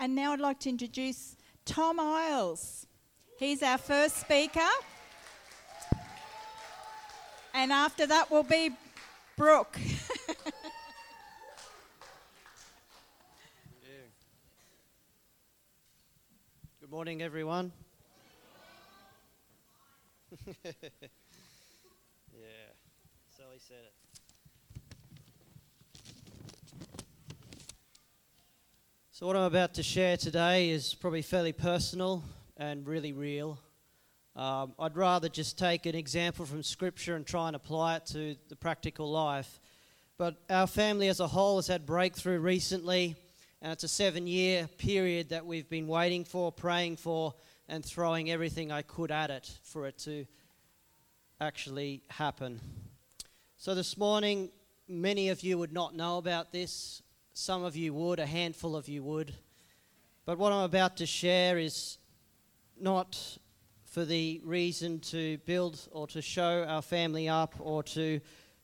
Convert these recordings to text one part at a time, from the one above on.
And now I'd like to introduce Tom Isles. He's our first speaker. And after that will be Brooke. Good morning, everyone. yeah, Sally said it. So, what I'm about to share today is probably fairly personal and really real. Um, I'd rather just take an example from Scripture and try and apply it to the practical life. But our family as a whole has had breakthrough recently, and it's a seven year period that we've been waiting for, praying for, and throwing everything I could at it for it to actually happen. So, this morning, many of you would not know about this. Some of you would, a handful of you would. But what I'm about to share is not for the reason to build or to show our family up or to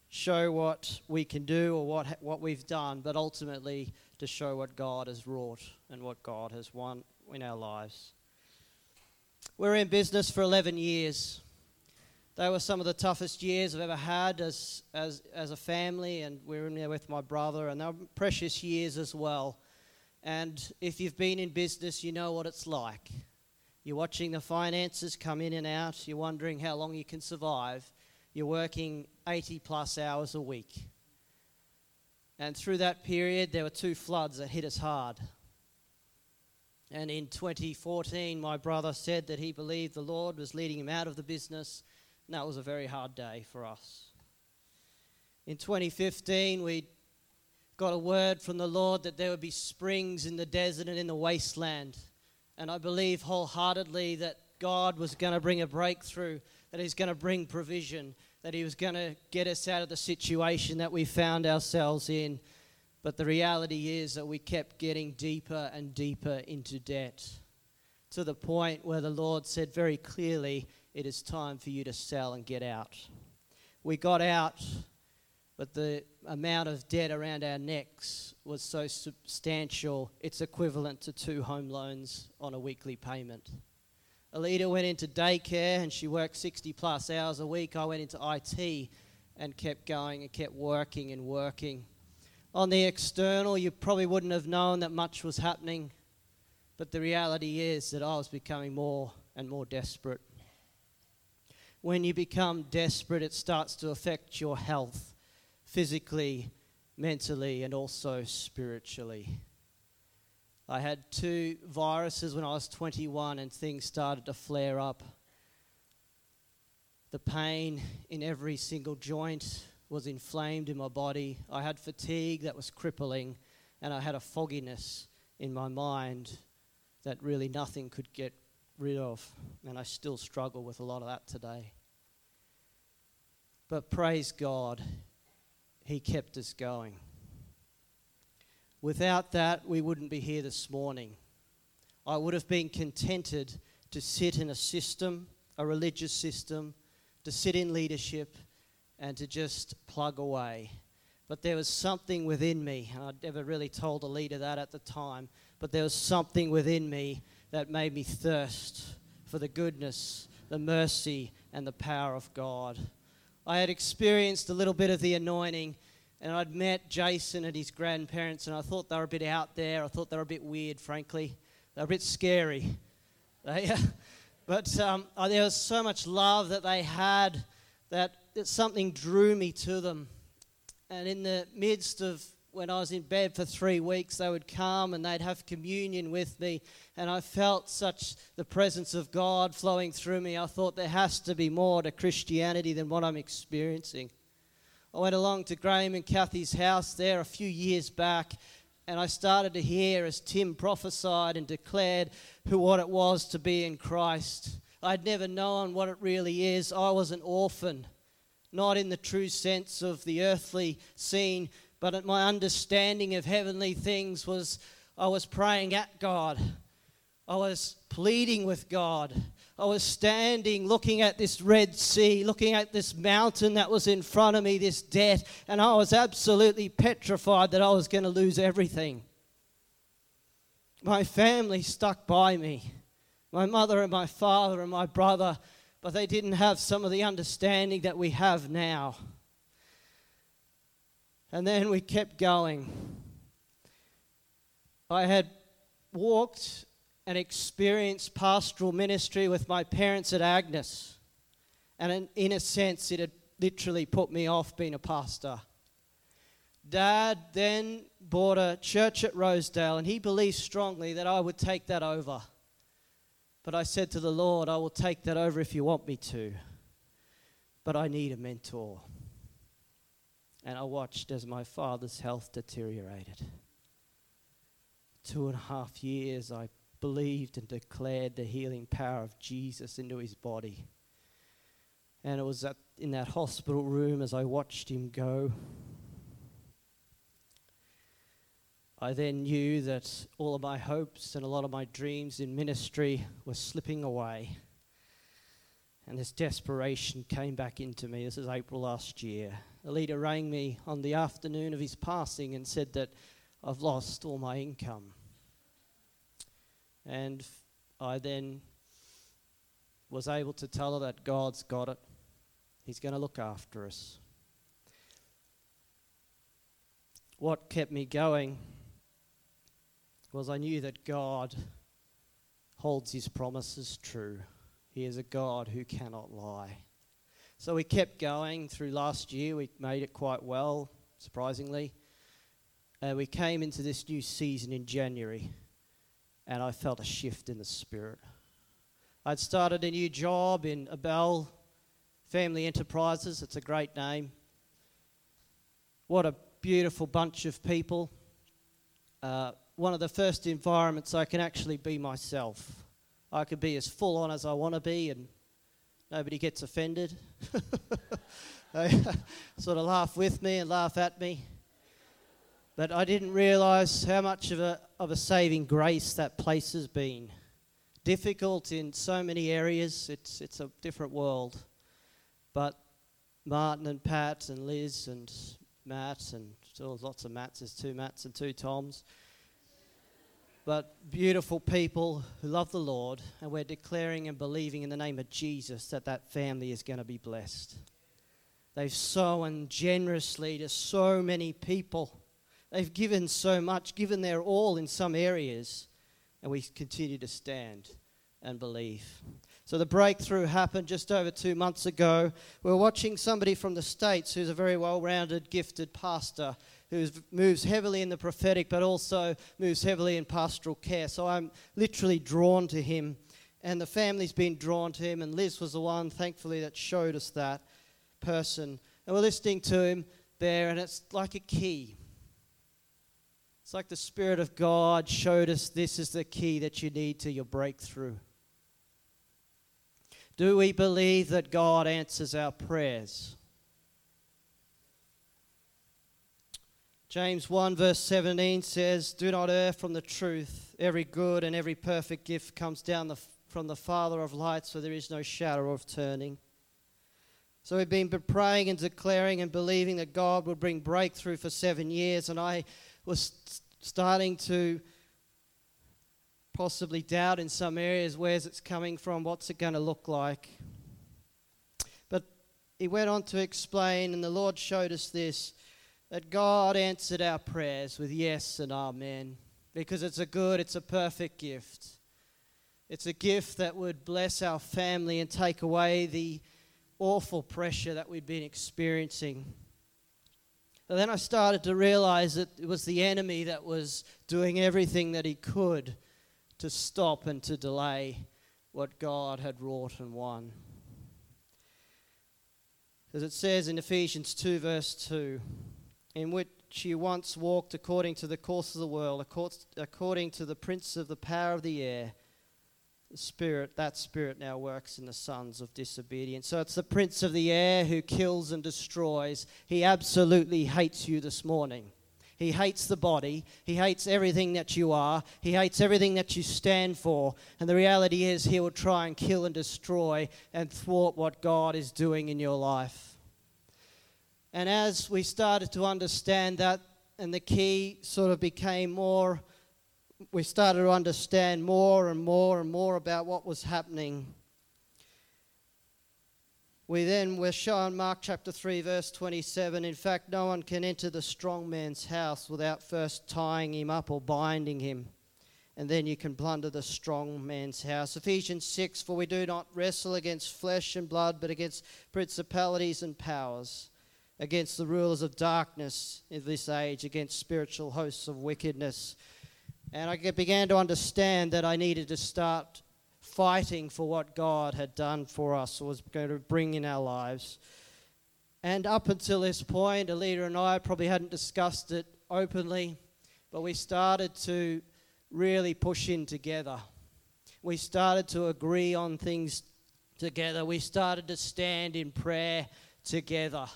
show what we can do or what, what we've done, but ultimately to show what God has wrought and what God has won in our lives. We're in business for 11 years. They were some of the toughest years I've ever had as, as, as a family, and we are in there with my brother, and they were precious years as well. And if you've been in business, you know what it's like. You're watching the finances come in and out, you're wondering how long you can survive. You're working 80 plus hours a week. And through that period, there were two floods that hit us hard. And in 2014, my brother said that he believed the Lord was leading him out of the business and that was a very hard day for us. In 2015, we got a word from the Lord that there would be springs in the desert and in the wasteland. And I believe wholeheartedly that God was going to bring a breakthrough, that He's going to bring provision, that He was going to get us out of the situation that we found ourselves in. But the reality is that we kept getting deeper and deeper into debt to the point where the Lord said very clearly, it is time for you to sell and get out. We got out, but the amount of debt around our necks was so substantial, it's equivalent to two home loans on a weekly payment. Alita went into daycare and she worked 60 plus hours a week. I went into IT and kept going and kept working and working. On the external, you probably wouldn't have known that much was happening, but the reality is that I was becoming more and more desperate when you become desperate, it starts to affect your health physically, mentally, and also spiritually. I had two viruses when I was 21 and things started to flare up. The pain in every single joint was inflamed in my body. I had fatigue that was crippling, and I had a fogginess in my mind that really nothing could get rid of. And I still struggle with a lot of that today. But praise God, He kept us going. Without that, we wouldn't be here this morning. I would have been contented to sit in a system, a religious system, to sit in leadership, and to just plug away. But there was something within me, and I'd never really told a leader that at the time, but there was something within me that made me thirst for the goodness, the mercy, and the power of God. I had experienced a little bit of the anointing, and I'd met Jason and his grandparents, and I thought they were a bit out there. I thought they were a bit weird, frankly. They were a bit scary. But um, there was so much love that they had that something drew me to them. And in the midst of when I was in bed for three weeks, they would come and they'd have communion with me. And I felt such the presence of God flowing through me. I thought there has to be more to Christianity than what I'm experiencing. I went along to Graham and Kathy's house there a few years back, and I started to hear as Tim prophesied and declared who what it was to be in Christ. I'd never known what it really is. I was an orphan, not in the true sense of the earthly scene, but my understanding of heavenly things was I was praying at God. I was pleading with God. I was standing looking at this Red Sea, looking at this mountain that was in front of me, this debt, and I was absolutely petrified that I was going to lose everything. my family stuck by me my mother and my father and my brother, but they didn't have some of the understanding that we have now. And then we kept going. I had walked and experienced pastoral ministry with my parents at Agnes. And in, in, a sense, it had literally put me off being a pastor. Dad then bought a church at Rosedale, and he believed strongly that I would take that over. But I said to the Lord, I will take that over if you want me to. But I need a mentor. And I watched as my father's health deteriorated. Two and a half years, I believed and declared the healing power of Jesus into his body. And it was at, in that hospital room as I watched him go I then knew that all of my hopes and a lot of my dreams in ministry were slipping away. And this desperation came back into me. This is April last year. The leader rang me on the afternoon of his passing and said that I've lost all my income. And I then was able to tell her that God's got it. He's going to look after us. What kept me going was I knew that God holds his promises true. He is a God who cannot lie. So we kept going through last year. We made it quite well, surprisingly. And we came into this new season in January, and I felt a shift in the spirit. I'd started a new job in Abel Family Enterprises. It's a great name. What a beautiful bunch of people. Uh, one of the first environments I can actually be myself. I can be as full on as I want to be, and nobody gets offended. they sort of laugh with me and laugh at me. But I didn't realize how much of a, of a saving grace that place has been. Difficult in so many areas, it's, it's a different world. But Martin and Pat and Liz and Matt, and still lots of Matts, there's two Matts and two Toms but beautiful people who love the Lord, and we're declaring and believing in the name of Jesus that that family is going to be blessed. They've sown generously to so many people. They've given so much, given their all in some areas, and we continue to stand and believe. So the breakthrough happened just over two months ago. We we're watching somebody from the States who's a very well rounded, gifted pastor who moves heavily in the prophetic but also moves heavily in pastoral care. So I'm literally drawn to him, and the family's been drawn to him, and Liz was the one, thankfully, that showed us that person. And we're listening to him there, and it's like a key. It's like the Spirit of God showed us this is the key that you need to your breakthrough. Do we believe that God answers our prayers? James 1, verse 17 says, Do not err from the truth. Every good and every perfect gift comes down the, from the Father of lights, so there is no shadow of turning. So we've been praying and declaring and believing that God would bring breakthrough for seven years, and I was starting to possibly doubt in some areas where's it's coming from, what's it going to look like. But he went on to explain, and the Lord showed us this that God answered our prayers with yes and amen because it's a good, it's a perfect gift. It's a gift that would bless our family and take away the awful pressure that we'd been experiencing. But then I started to realize that it was the enemy that was doing everything that he could to stop and to delay what God had wrought and won. As it says in Ephesians 2, verse 2 in which you once walked according to the course of the world, according to the prince of the power of the air. The spirit, that spirit now works in the sons of disobedience. So it's the prince of the air who kills and destroys. He absolutely hates you this morning. He hates the body. He hates everything that you are. He hates everything that you stand for. And the reality is, he will try and kill and destroy and thwart what God is doing in your life. And as we started to understand that, and the key sort of became more we started to understand more and more and more about what was happening. We then were shown Mark chapter 3, verse 27. In fact, no one can enter the strong man's house without first tying him up or binding him. And then you can plunder the strong man's house. Ephesians 6 For we do not wrestle against flesh and blood, but against principalities and powers, against the rulers of darkness in this age, against spiritual hosts of wickedness. And I began to understand that I needed to start fighting for what God had done for us or was going to bring in our lives. And up until this point, Alita and I probably hadn't discussed it openly, but we started to really push in together. We started to agree on things together. We started to stand in prayer together.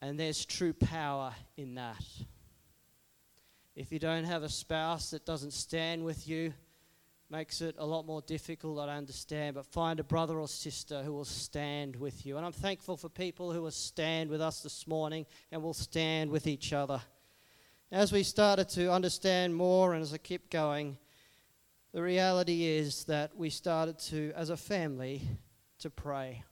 And there's true power in that. If you don't have a spouse that doesn't stand with you, makes it a lot more difficult, I understand, but find a brother or sister who will stand with you. And I'm thankful for people who will stand with us this morning and will stand with each other. As we started to understand more and as I kept going, the reality is that we started to, as a family, to pray.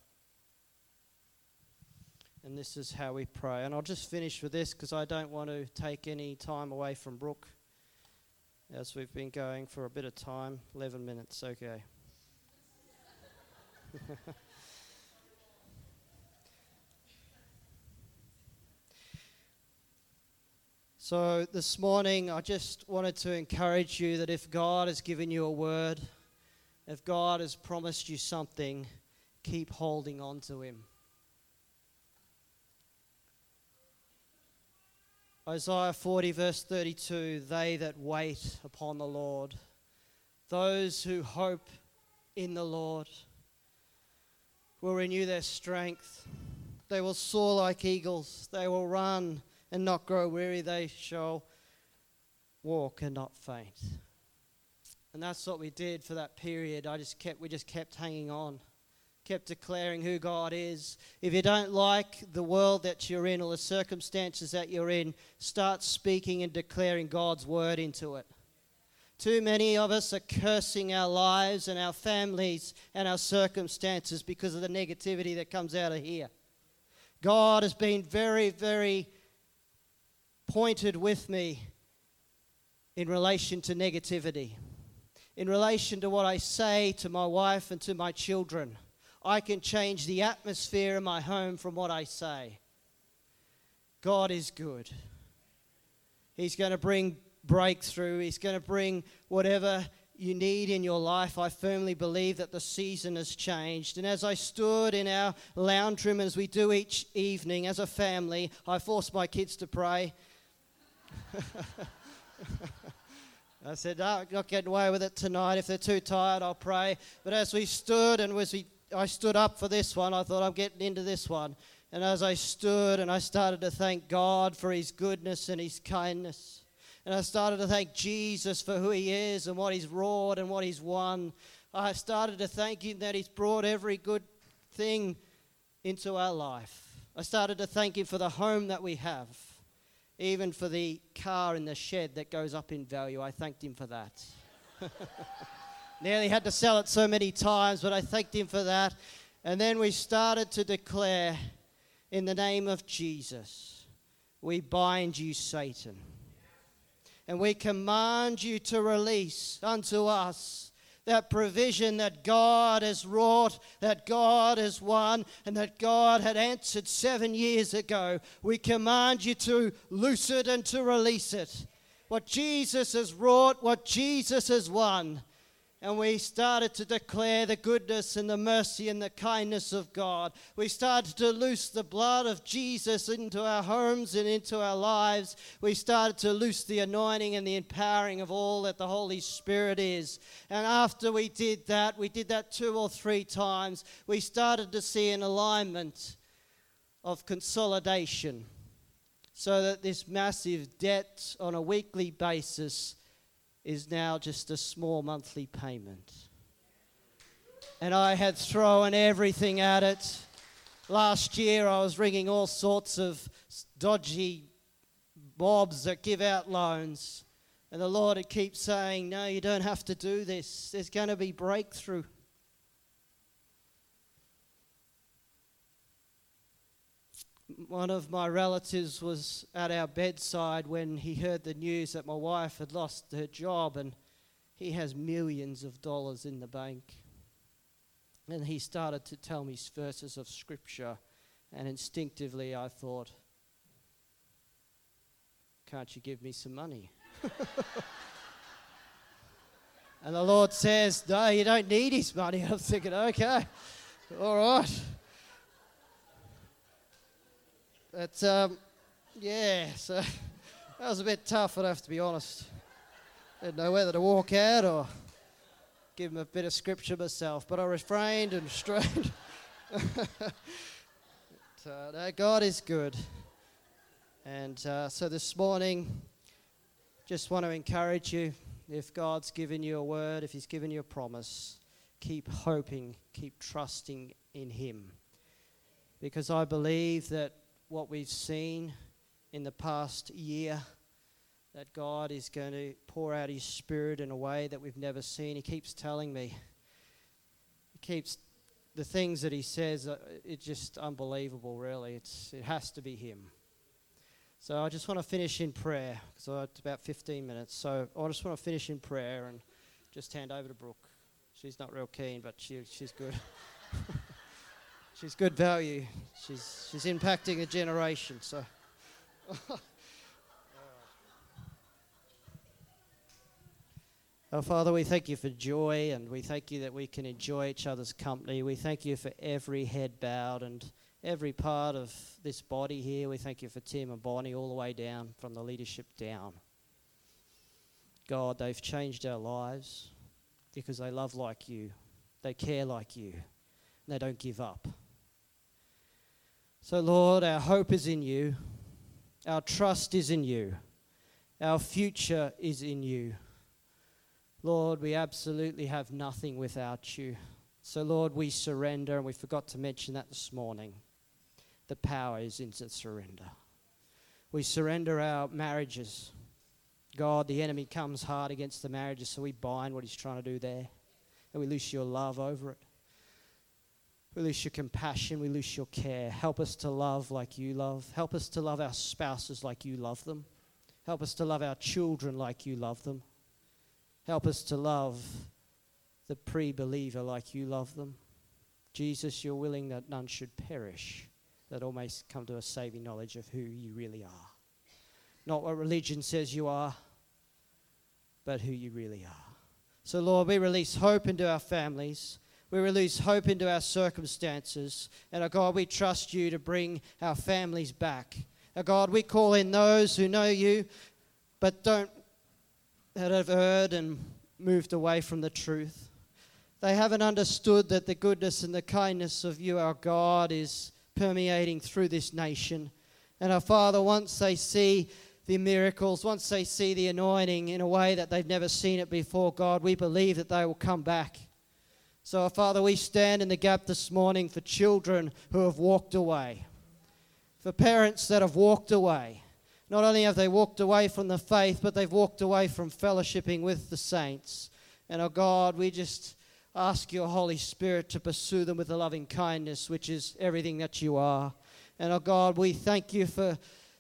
And this is how we pray. And I'll just finish with this because I don't want to take any time away from Brooke as we've been going for a bit of time 11 minutes, okay. so, this morning, I just wanted to encourage you that if God has given you a word, if God has promised you something, keep holding on to Him. Isaiah 40, verse 32 They that wait upon the Lord, those who hope in the Lord, will renew their strength. They will soar like eagles. They will run and not grow weary. They shall walk and not faint. And that's what we did for that period. I just kept, we just kept hanging on kept declaring who God is. If you don't like the world that you're in or the circumstances that you're in, start speaking and declaring God's word into it. Too many of us are cursing our lives and our families and our circumstances because of the negativity that comes out of here. God has been very, very pointed with me in relation to negativity, in relation to what I say to my wife and to my children. I can change the atmosphere in my home from what I say. God is good. He's going to bring breakthrough. He's going to bring whatever you need in your life. I firmly believe that the season has changed. And as I stood in our lounge room, as we do each evening as a family, I forced my kids to pray. I said, I'm not getting away with it tonight. If they're too tired, I'll pray. But as we stood and as we I stood up for this one. I thought I'm getting into this one. And as I stood and I started to thank God for his goodness and his kindness, and I started to thank Jesus for who he is and what he's wrought and what he's won, I started to thank him that he's brought every good thing into our life. I started to thank him for the home that we have, even for the car in the shed that goes up in value. I thanked him for that. Nearly had to sell it so many times, but I thanked him for that. And then we started to declare, in the name of Jesus, we bind you, Satan. And we command you to release unto us that provision that God has wrought, that God has won, and that God had answered seven years ago. We command you to loose it and to release it. What Jesus has wrought, what Jesus has won and we started to declare the goodness and the mercy and the kindness of God. We started to loose the blood of Jesus into our homes and into our lives. We started to loose the anointing and the empowering of all that the Holy Spirit is. And after we did that, we did that two or three times, we started to see an alignment of consolidation so that this massive debt on a weekly basis is now just a small monthly payment. And I had thrown everything at it. Last year, I was ringing all sorts of dodgy mobs that give out loans. And the Lord would keep saying, No, you don't have to do this. There's going to be breakthrough. One of my relatives was at our bedside when he heard the news that my wife had lost her job, and he has millions of dollars in the bank. And he started to tell me verses of scripture, and instinctively I thought, Can't you give me some money? and the Lord says, No, you don't need his money. I'm thinking, Okay, all right. But um, yeah, so that was a bit tough, I'd have to be honest. Didn't know whether to walk out or give him a bit of scripture myself, but I refrained and restrained. uh, no, God is good. And uh, so this morning, just want to encourage you if God's given you a word, if He's given you a promise, keep hoping, keep trusting in Him. Because I believe that what we've seen in the past year that God is going to pour out His Spirit in a way that we've never seen. He keeps telling me. He keeps the things that He says. Uh, it's just unbelievable, really. It's it has to be Him. So I just want to finish in prayer because it's about 15 minutes. So I just want to finish in prayer and just hand over to Brooke. She's not real keen, but she, she's good. she's good value. She's she's impacting a generation. So. Oh, Father, we thank you for joy and we thank you that we can enjoy each other's company. We thank you for every head bowed and every part of this body here. We thank you for Tim and Bonnie all the way down, from the leadership down. God, they've changed our lives because they love like you, they care like you, and they don't give up. So, Lord, our hope is in you, our trust is in you, our future is in you. Lord, we absolutely have nothing without you. So, Lord, we surrender, and we forgot to mention that this morning. The power is in surrender. We surrender our marriages. God, the enemy comes hard against the marriages, so we bind what he's trying to do there. And we loose your love over it. We lose your compassion. We lose your care. Help us to love like you love. Help us to love our spouses like you love them. Help us to love our children like you love them. Help us to love the pre believer like you love them. Jesus, you're willing that none should perish, that all may come to a saving knowledge of who you really are. Not what religion says you are, but who you really are. So, Lord, we release hope into our families. We release hope into our circumstances. And, oh God, we trust you to bring our families back. Oh God, we call in those who know you but don't that have heard and moved away from the truth. They haven't understood that the goodness and the kindness of you, our God, is permeating through this nation. And our Father, once they see the miracles, once they see the anointing in a way that they've never seen it before, God, we believe that they will come back. So, Father, we stand in the gap this morning for children who have walked away, for parents that have walked away. Not only have they walked away from the faith, but they've walked away from fellowshipping with the saints. And, oh God, we just ask your Holy Spirit to pursue them with a loving kindness, which is everything that you are. And, oh God, we thank you for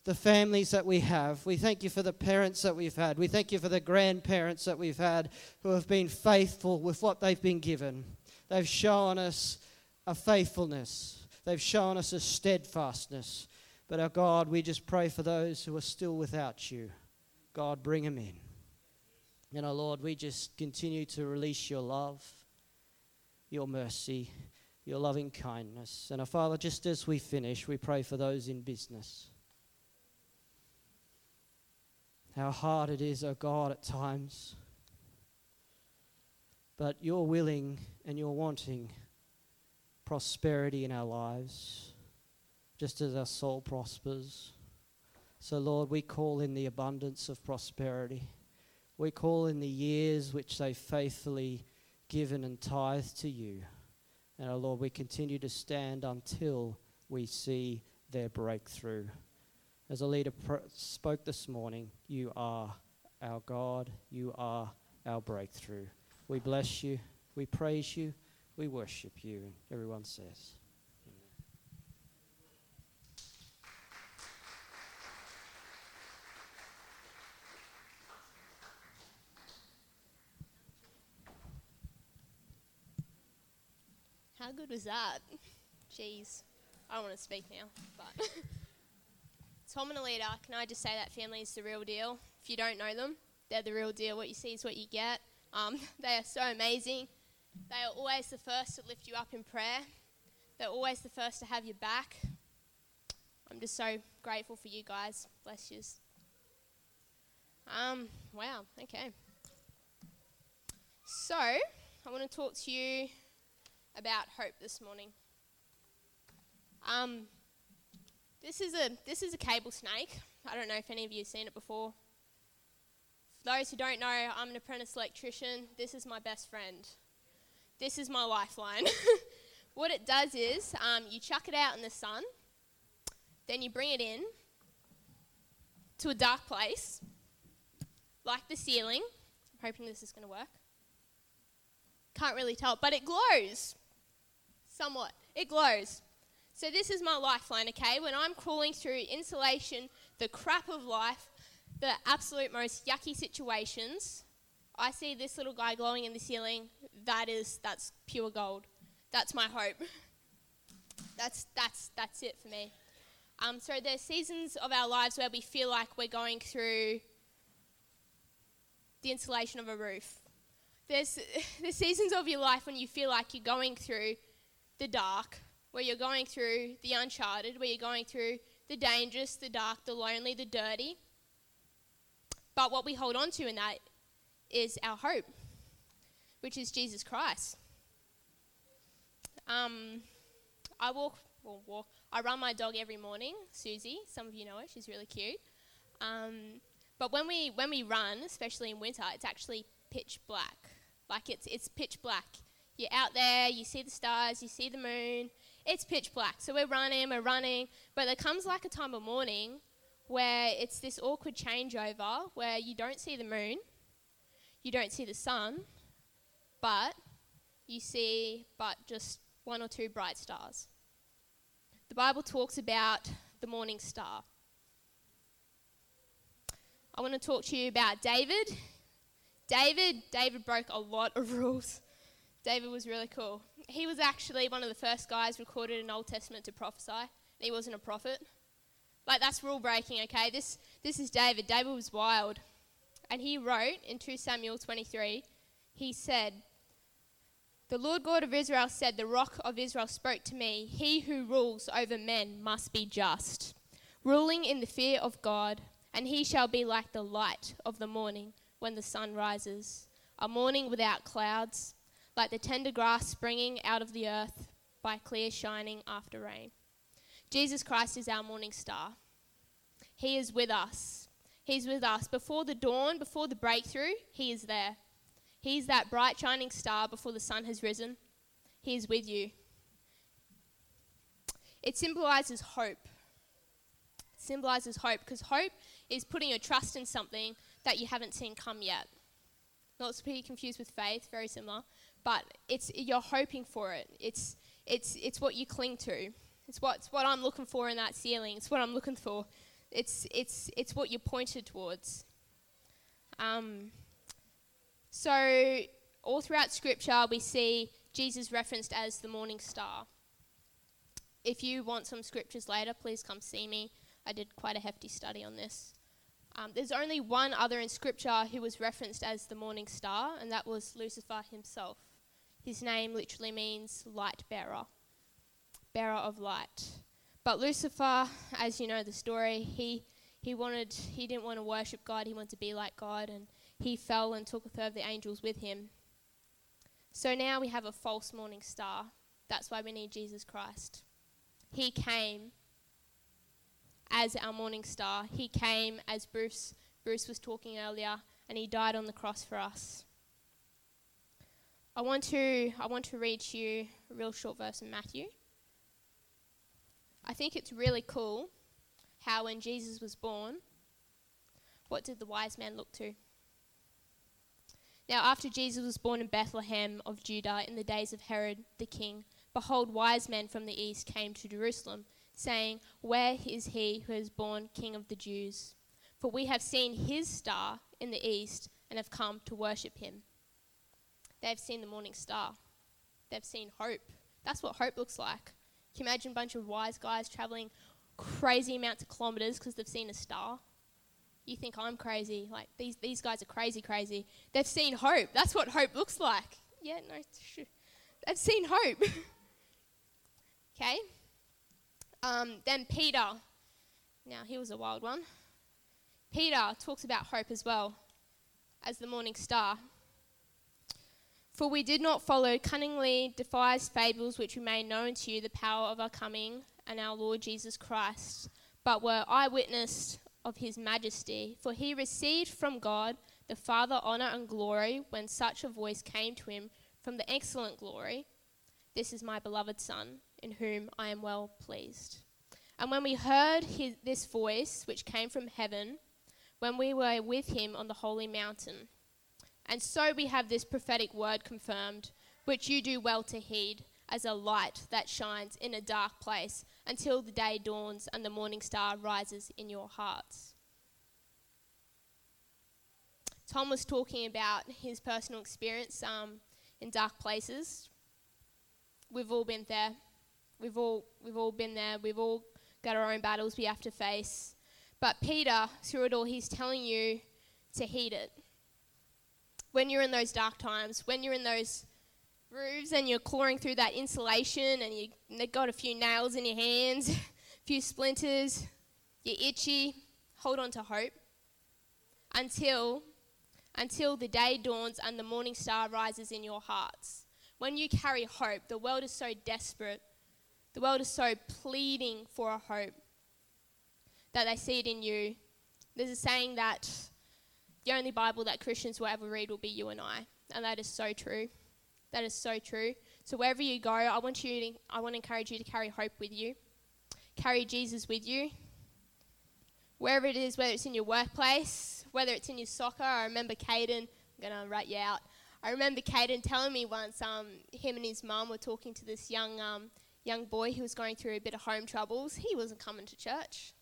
the families that we have. We thank you for the parents that we've had. We thank you for the grandparents that we've had who have been faithful with what they've been given. They've shown us a faithfulness, they've shown us a steadfastness. But our God, we just pray for those who are still without you. God, bring them in. And our Lord, we just continue to release your love, your mercy, your loving kindness. And our Father, just as we finish, we pray for those in business. How hard it is, O oh God, at times. But you're willing and you're wanting prosperity in our lives, just as our soul prospers. So, Lord, we call in the abundance of prosperity. We call in the years which they faithfully given and tithed to you. And, our Lord, we continue to stand until we see their breakthrough. As a leader pr- spoke this morning, you are our God. You are our breakthrough. We bless you. We praise you. We worship you. And everyone says. How good was that? Jeez. I want to speak now, but. Tom and Alita, can I just say that family is the real deal? If you don't know them, they're the real deal. What you see is what you get. Um, they are so amazing. They are always the first to lift you up in prayer. They're always the first to have your back. I'm just so grateful for you guys. Bless you. Um, wow, okay. So, I want to talk to you about hope this morning. Um, this is a this is a cable snake. I don't know if any of you have seen it before. For those who don't know, I'm an apprentice electrician. This is my best friend. This is my lifeline. what it does is um, you chuck it out in the sun, then you bring it in to a dark place, like the ceiling. I'm hoping this is going to work. Can't really tell, but it glows somewhat. It glows. So this is my lifeline, okay? When I'm crawling through insulation, the crap of life, the absolute most yucky situations, I see this little guy glowing in the ceiling. That is that's pure gold. That's my hope. That's that's that's it for me. Um, so there's seasons of our lives where we feel like we're going through the insulation of a roof. There's the seasons of your life when you feel like you're going through the dark, where you're going through the uncharted, where you're going through the dangerous, the dark, the lonely, the dirty. But what we hold on to in that is our hope, which is Jesus Christ. Um, I walk, well, walk, I run my dog every morning, Susie. Some of you know her; she's really cute. Um, but when we when we run, especially in winter, it's actually pitch black. Like it's it's pitch black. You're out there, you see the stars, you see the moon. It's pitch black. So we're running, we're running, but there comes like a time of morning where it's this awkward changeover where you don't see the moon, you don't see the sun, but you see but just one or two bright stars. The Bible talks about the morning star. I want to talk to you about David. David, David broke a lot of rules. David was really cool. He was actually one of the first guys recorded in Old Testament to prophesy. He wasn't a prophet. Like that's rule breaking, okay? This this is David. David was wild. And he wrote in 2 Samuel 23, he said, The Lord God of Israel said, The rock of Israel spoke to me, He who rules over men must be just, ruling in the fear of God, and he shall be like the light of the morning when the sun rises, a morning without clouds, like the tender grass springing out of the earth by clear shining after rain. Jesus Christ is our morning star. He is with us. He's with us. Before the dawn, before the breakthrough, He is there. He's that bright shining star before the sun has risen. He is with you. It symbolizes hope. It symbolizes hope because hope is putting your trust in something that you haven't seen come yet. Not to be confused with faith, very similar, but it's you're hoping for it. It's it's it's what you cling to. It's what it's what I'm looking for in that ceiling. It's what I'm looking for. It's it's it's what you're pointed towards. Um, so all throughout Scripture, we see Jesus referenced as the morning star. If you want some scriptures later, please come see me. I did quite a hefty study on this. Um, there's only one other in Scripture who was referenced as the morning star, and that was Lucifer himself. His name literally means light bearer, bearer of light. But Lucifer, as you know the story, he he wanted he didn't want to worship God, he wanted to be like God, and he fell and took a third of the angels with him. So now we have a false morning star. That's why we need Jesus Christ. He came as our morning star. He came as Bruce Bruce was talking earlier and he died on the cross for us. I want to I want to read to you a real short verse in Matthew. I think it's really cool how when Jesus was born, what did the wise man look to? Now, after Jesus was born in Bethlehem of Judah in the days of Herod the king, behold, wise men from the east came to Jerusalem, saying, Where is he who is born king of the Jews? For we have seen his star in the east and have come to worship him. They have seen the morning star, they've seen hope. That's what hope looks like. Can you imagine a bunch of wise guys traveling crazy amounts of kilometers because they've seen a star? You think I'm crazy. Like, these, these guys are crazy, crazy. They've seen hope. That's what hope looks like. Yeah, no, they've seen hope. okay? Um, then Peter. Now, he was a wild one. Peter talks about hope as well as the morning star. For we did not follow cunningly devised fables which we made known to you the power of our coming and our Lord Jesus Christ, but were eyewitness of his majesty. For he received from God the Father honour and glory when such a voice came to him from the excellent glory This is my beloved Son, in whom I am well pleased. And when we heard his, this voice, which came from heaven, when we were with him on the holy mountain, and so we have this prophetic word confirmed, which you do well to heed, as a light that shines in a dark place until the day dawns and the morning star rises in your hearts. Tom was talking about his personal experience um, in dark places. We've all been there. We've all, we've all been there. We've all got our own battles we have to face. But Peter, through it all, he's telling you to heed it when you're in those dark times, when you're in those roofs and you're clawing through that insulation and you've got a few nails in your hands, a few splinters, you're itchy, hold on to hope until until the day dawns and the morning star rises in your hearts. When you carry hope, the world is so desperate. The world is so pleading for a hope that they see it in you. There's a saying that the only Bible that Christians will ever read will be you and I. And that is so true. That is so true. So wherever you go, I want you to, I want to encourage you to carry hope with you. Carry Jesus with you. Wherever it is, whether it's in your workplace, whether it's in your soccer. I remember Caden, I'm going to write you out. I remember Caden telling me once um, him and his mum were talking to this young, um, young boy who was going through a bit of home troubles. He wasn't coming to church.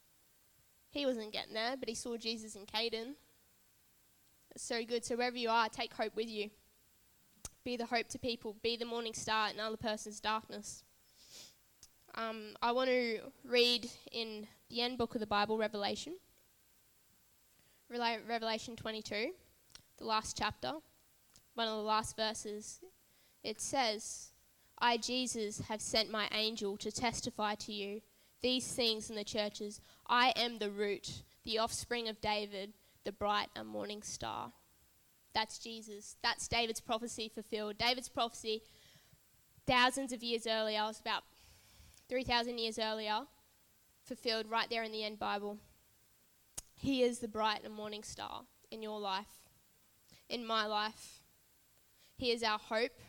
He wasn't getting there, but he saw Jesus in Caden It's so good. So wherever you are, take hope with you. Be the hope to people. Be the morning star in another person's darkness. Um, I want to read in the end book of the Bible, Revelation. Revelation 22, the last chapter, one of the last verses. It says, I, Jesus, have sent my angel to testify to you these things in the churches. I am the root, the offspring of David the bright and morning star. That's Jesus. That's David's prophecy fulfilled. David's prophecy, thousands of years earlier, I was about 3,000 years earlier, fulfilled right there in the end Bible. He is the bright and morning star in your life, in my life. He is our hope.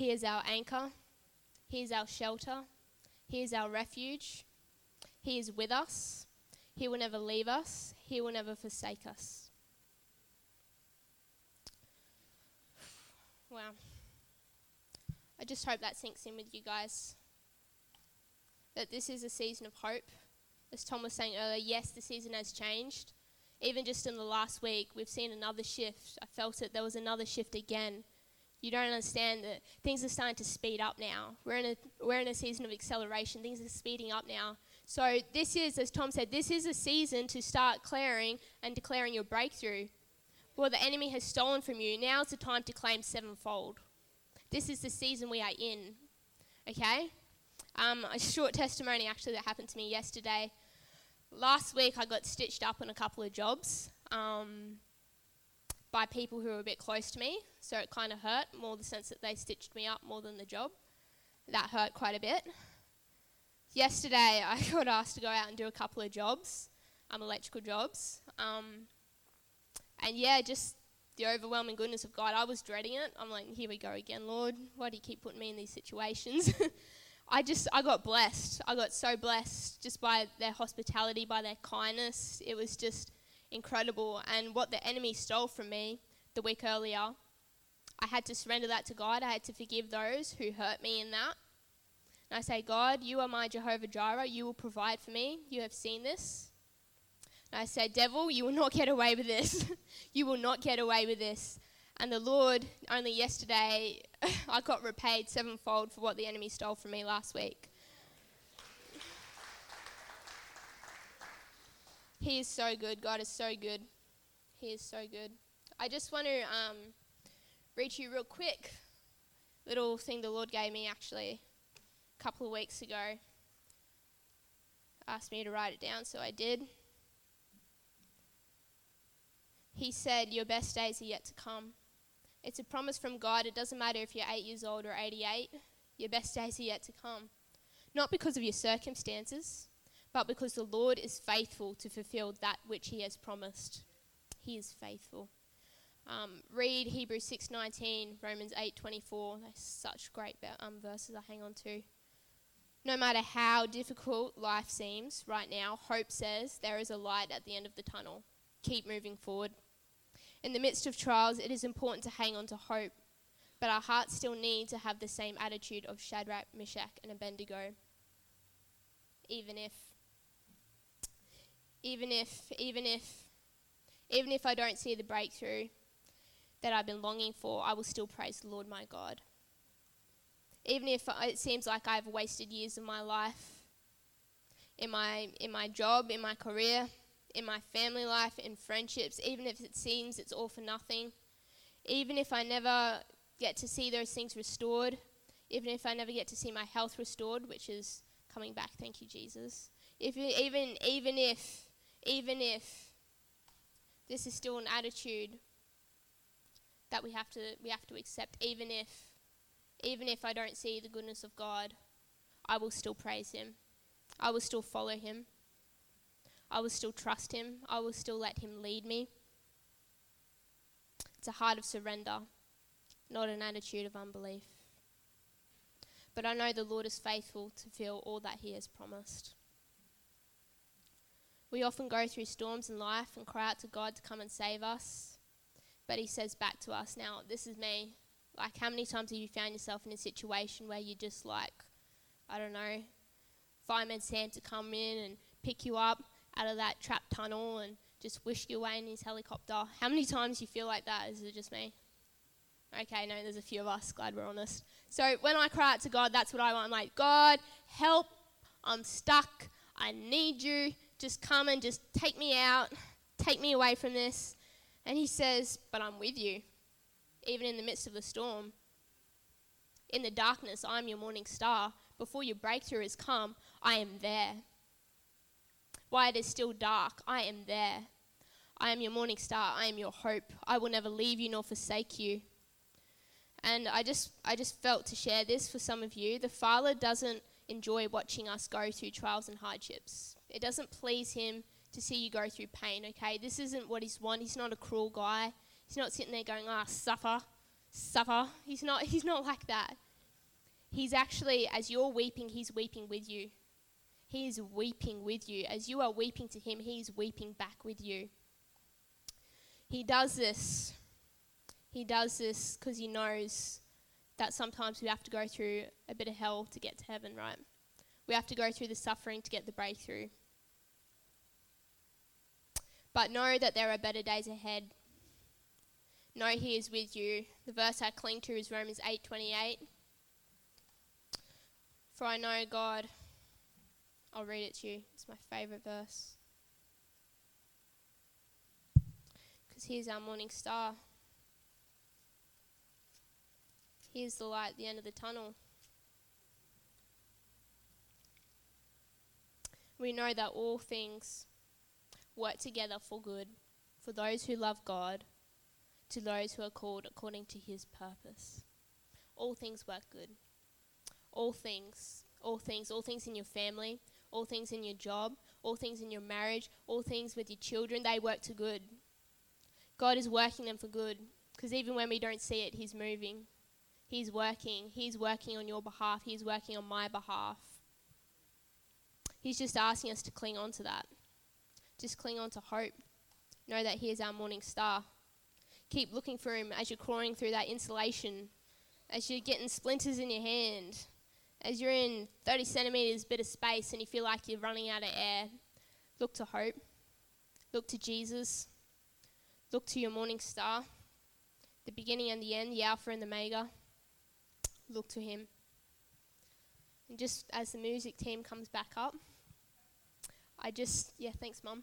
He is our anchor. He is our shelter. He is our refuge. He is with us. He will never leave us. He will never forsake us. Wow. I just hope that sinks in with you guys. That this is a season of hope. As Tom was saying earlier, yes, the season has changed. Even just in the last week, we've seen another shift. I felt it. There was another shift again. You don't understand that things are starting to speed up now. We're in a, we're in a season of acceleration. Things are speeding up now. So, this is, as Tom said, this is a season to start clearing and declaring your breakthrough. What the enemy has stolen from you, now is the time to claim sevenfold. This is the season we are in. Okay? Um, a short testimony actually that happened to me yesterday. Last week, I got stitched up on a couple of jobs um, by people who were a bit close to me, so it kind of hurt more the sense that they stitched me up more than the job. That hurt quite a bit. Yesterday, I got asked to go out and do a couple of jobs, um, electrical jobs. Um, and yeah, just the overwhelming goodness of God. I was dreading it. I'm like, here we go again, Lord. Why do you keep putting me in these situations? I just, I got blessed. I got so blessed just by their hospitality, by their kindness. It was just incredible. And what the enemy stole from me, the week earlier, I had to surrender that to God. I had to forgive those who hurt me in that. And I say, God, you are my Jehovah Jireh. You will provide for me. You have seen this. And I said, Devil, you will not get away with this. you will not get away with this. And the Lord, only yesterday, I got repaid sevenfold for what the enemy stole from me last week. He is so good. God is so good. He is so good. I just want to um, read you real quick little thing the Lord gave me actually a couple of weeks ago. Asked me to write it down, so I did. He said, Your best days are yet to come. It's a promise from God. It doesn't matter if you're eight years old or 88, your best days are yet to come. Not because of your circumstances, but because the Lord is faithful to fulfill that which He has promised. He is faithful. Um, read Hebrews 6:19, Romans 8:24. They're such great um, verses I hang on to. No matter how difficult life seems right now, hope says there is a light at the end of the tunnel. Keep moving forward. In the midst of trials, it is important to hang on to hope, but our hearts still need to have the same attitude of Shadrach, Meshach, and Abednego. Even if, even if, even if, even if I don't see the breakthrough, that I've been longing for, I will still praise the Lord my God. Even if it seems like I've wasted years of my life in my, in my job, in my career, in my family life, in friendships, even if it seems it's all for nothing, even if I never get to see those things restored, even if I never get to see my health restored, which is coming back, thank you, Jesus. If even even if even if this is still an attitude that we have to we have to accept even if even if I don't see the goodness of God, I will still praise him. I will still follow him. I will still trust him. I will still let him lead me. It's a heart of surrender, not an attitude of unbelief. But I know the Lord is faithful to fulfill all that he has promised. We often go through storms in life and cry out to God to come and save us but he says back to us, now, this is me. Like, how many times have you found yourself in a situation where you just like, I don't know, fireman Sam to come in and pick you up out of that trap tunnel and just whisk you away in his helicopter? How many times you feel like that? Is it just me? Okay, no, there's a few of us. Glad we're honest. So when I cry out to God, that's what I want. I'm like, God, help. I'm stuck. I need you. Just come and just take me out. Take me away from this. And he says, But I'm with you, even in the midst of the storm. In the darkness, I'm your morning star. Before your breakthrough has come, I am there. While it is still dark, I am there. I am your morning star. I am your hope. I will never leave you nor forsake you. And I just, I just felt to share this for some of you. The Father doesn't enjoy watching us go through trials and hardships. It doesn't please Him to see you go through pain, okay? This isn't what he's want. He's not a cruel guy. He's not sitting there going, ah, suffer, suffer. He's not, he's not like that. He's actually, as you're weeping, he's weeping with you. He is weeping with you. As you are weeping to him, he's weeping back with you. He does this. He does this because he knows that sometimes we have to go through a bit of hell to get to heaven, right? We have to go through the suffering to get the breakthrough. But know that there are better days ahead. Know he is with you. The verse I cling to is Romans 8:28. For I know God. I'll read it to you. It's my favorite verse. Because he is our morning star. He is the light at the end of the tunnel. We know that all things work together for good for those who love God, to those who are called according to his purpose. All things work good. All things, all things, all things in your family, all things in your job, all things in your marriage, all things with your children, they work to good. God is working them for good because even when we don't see it, He's moving. He's working. He's working on your behalf. He's working on my behalf. He's just asking us to cling on to that. Just cling on to hope. Know that He is our morning star. keep looking for Him as you're crawling through that insulation, as you're getting splinters in your hand, as you're in 30 centimeters bit of space and you feel like you're running out of air. Look to hope. Look to Jesus. Look to your morning star, the beginning and the end, the Alpha and the Omega. Look to Him. And just as the music team comes back up, I just yeah, thanks, Mum.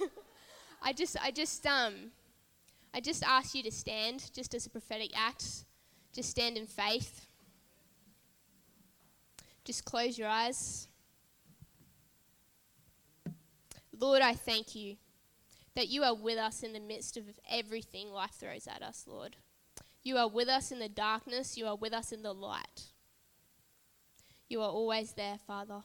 I just I just um I just ask you to stand just as a prophetic act. Just stand in faith. Just close your eyes. Lord, I thank you that you are with us in the midst of everything life throws at us, Lord. You are with us in the darkness, you are with us in the light. You are always there, Father.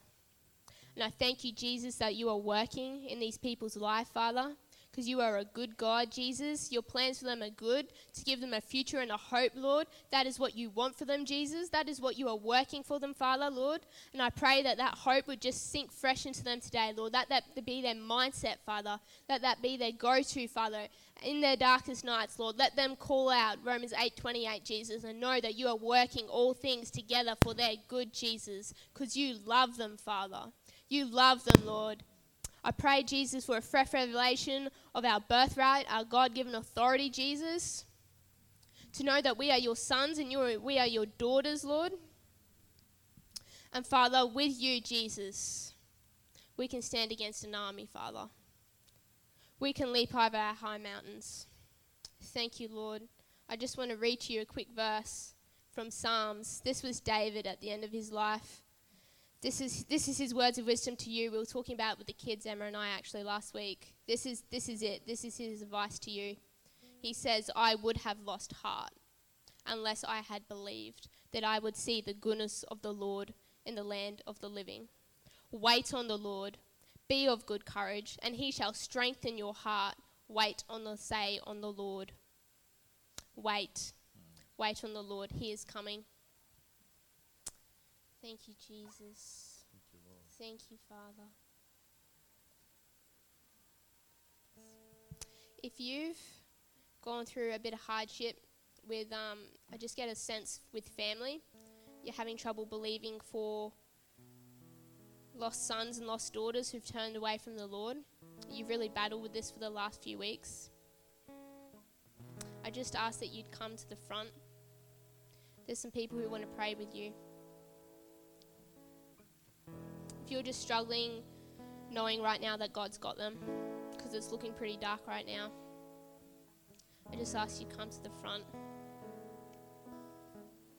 And I thank you, Jesus, that you are working in these people's life, Father because you are a good God, Jesus. Your plans for them are good, to give them a future and a hope, Lord. That is what you want for them, Jesus. That is what you are working for them, Father, Lord. And I pray that that hope would just sink fresh into them today, Lord. That that be their mindset, Father. That that be their go-to, Father. In their darkest nights, Lord, let them call out Romans 8:28, Jesus, and know that you are working all things together for their good, Jesus, because you love them, Father. You love them, Lord. I pray, Jesus, for a fresh revelation of our birthright, our God given authority, Jesus. To know that we are your sons and you are, we are your daughters, Lord. And Father, with you, Jesus, we can stand against an army, Father. We can leap over our high mountains. Thank you, Lord. I just want to read to you a quick verse from Psalms. This was David at the end of his life. This is, this is his words of wisdom to you. We were talking about with the kids, Emma and I, actually last week. This is, this is it. This is his advice to you. He says, I would have lost heart unless I had believed that I would see the goodness of the Lord in the land of the living. Wait on the Lord, be of good courage, and he shall strengthen your heart. Wait on the say on the Lord. Wait. Wait on the Lord. He is coming. Thank you, Jesus. Thank you, Lord. Thank you, Father. If you've gone through a bit of hardship with, um, I just get a sense with family, you're having trouble believing for lost sons and lost daughters who've turned away from the Lord. You've really battled with this for the last few weeks. I just ask that you'd come to the front. There's some people who want to pray with you you're just struggling knowing right now that God's got them, because it's looking pretty dark right now, I just ask you come to the front.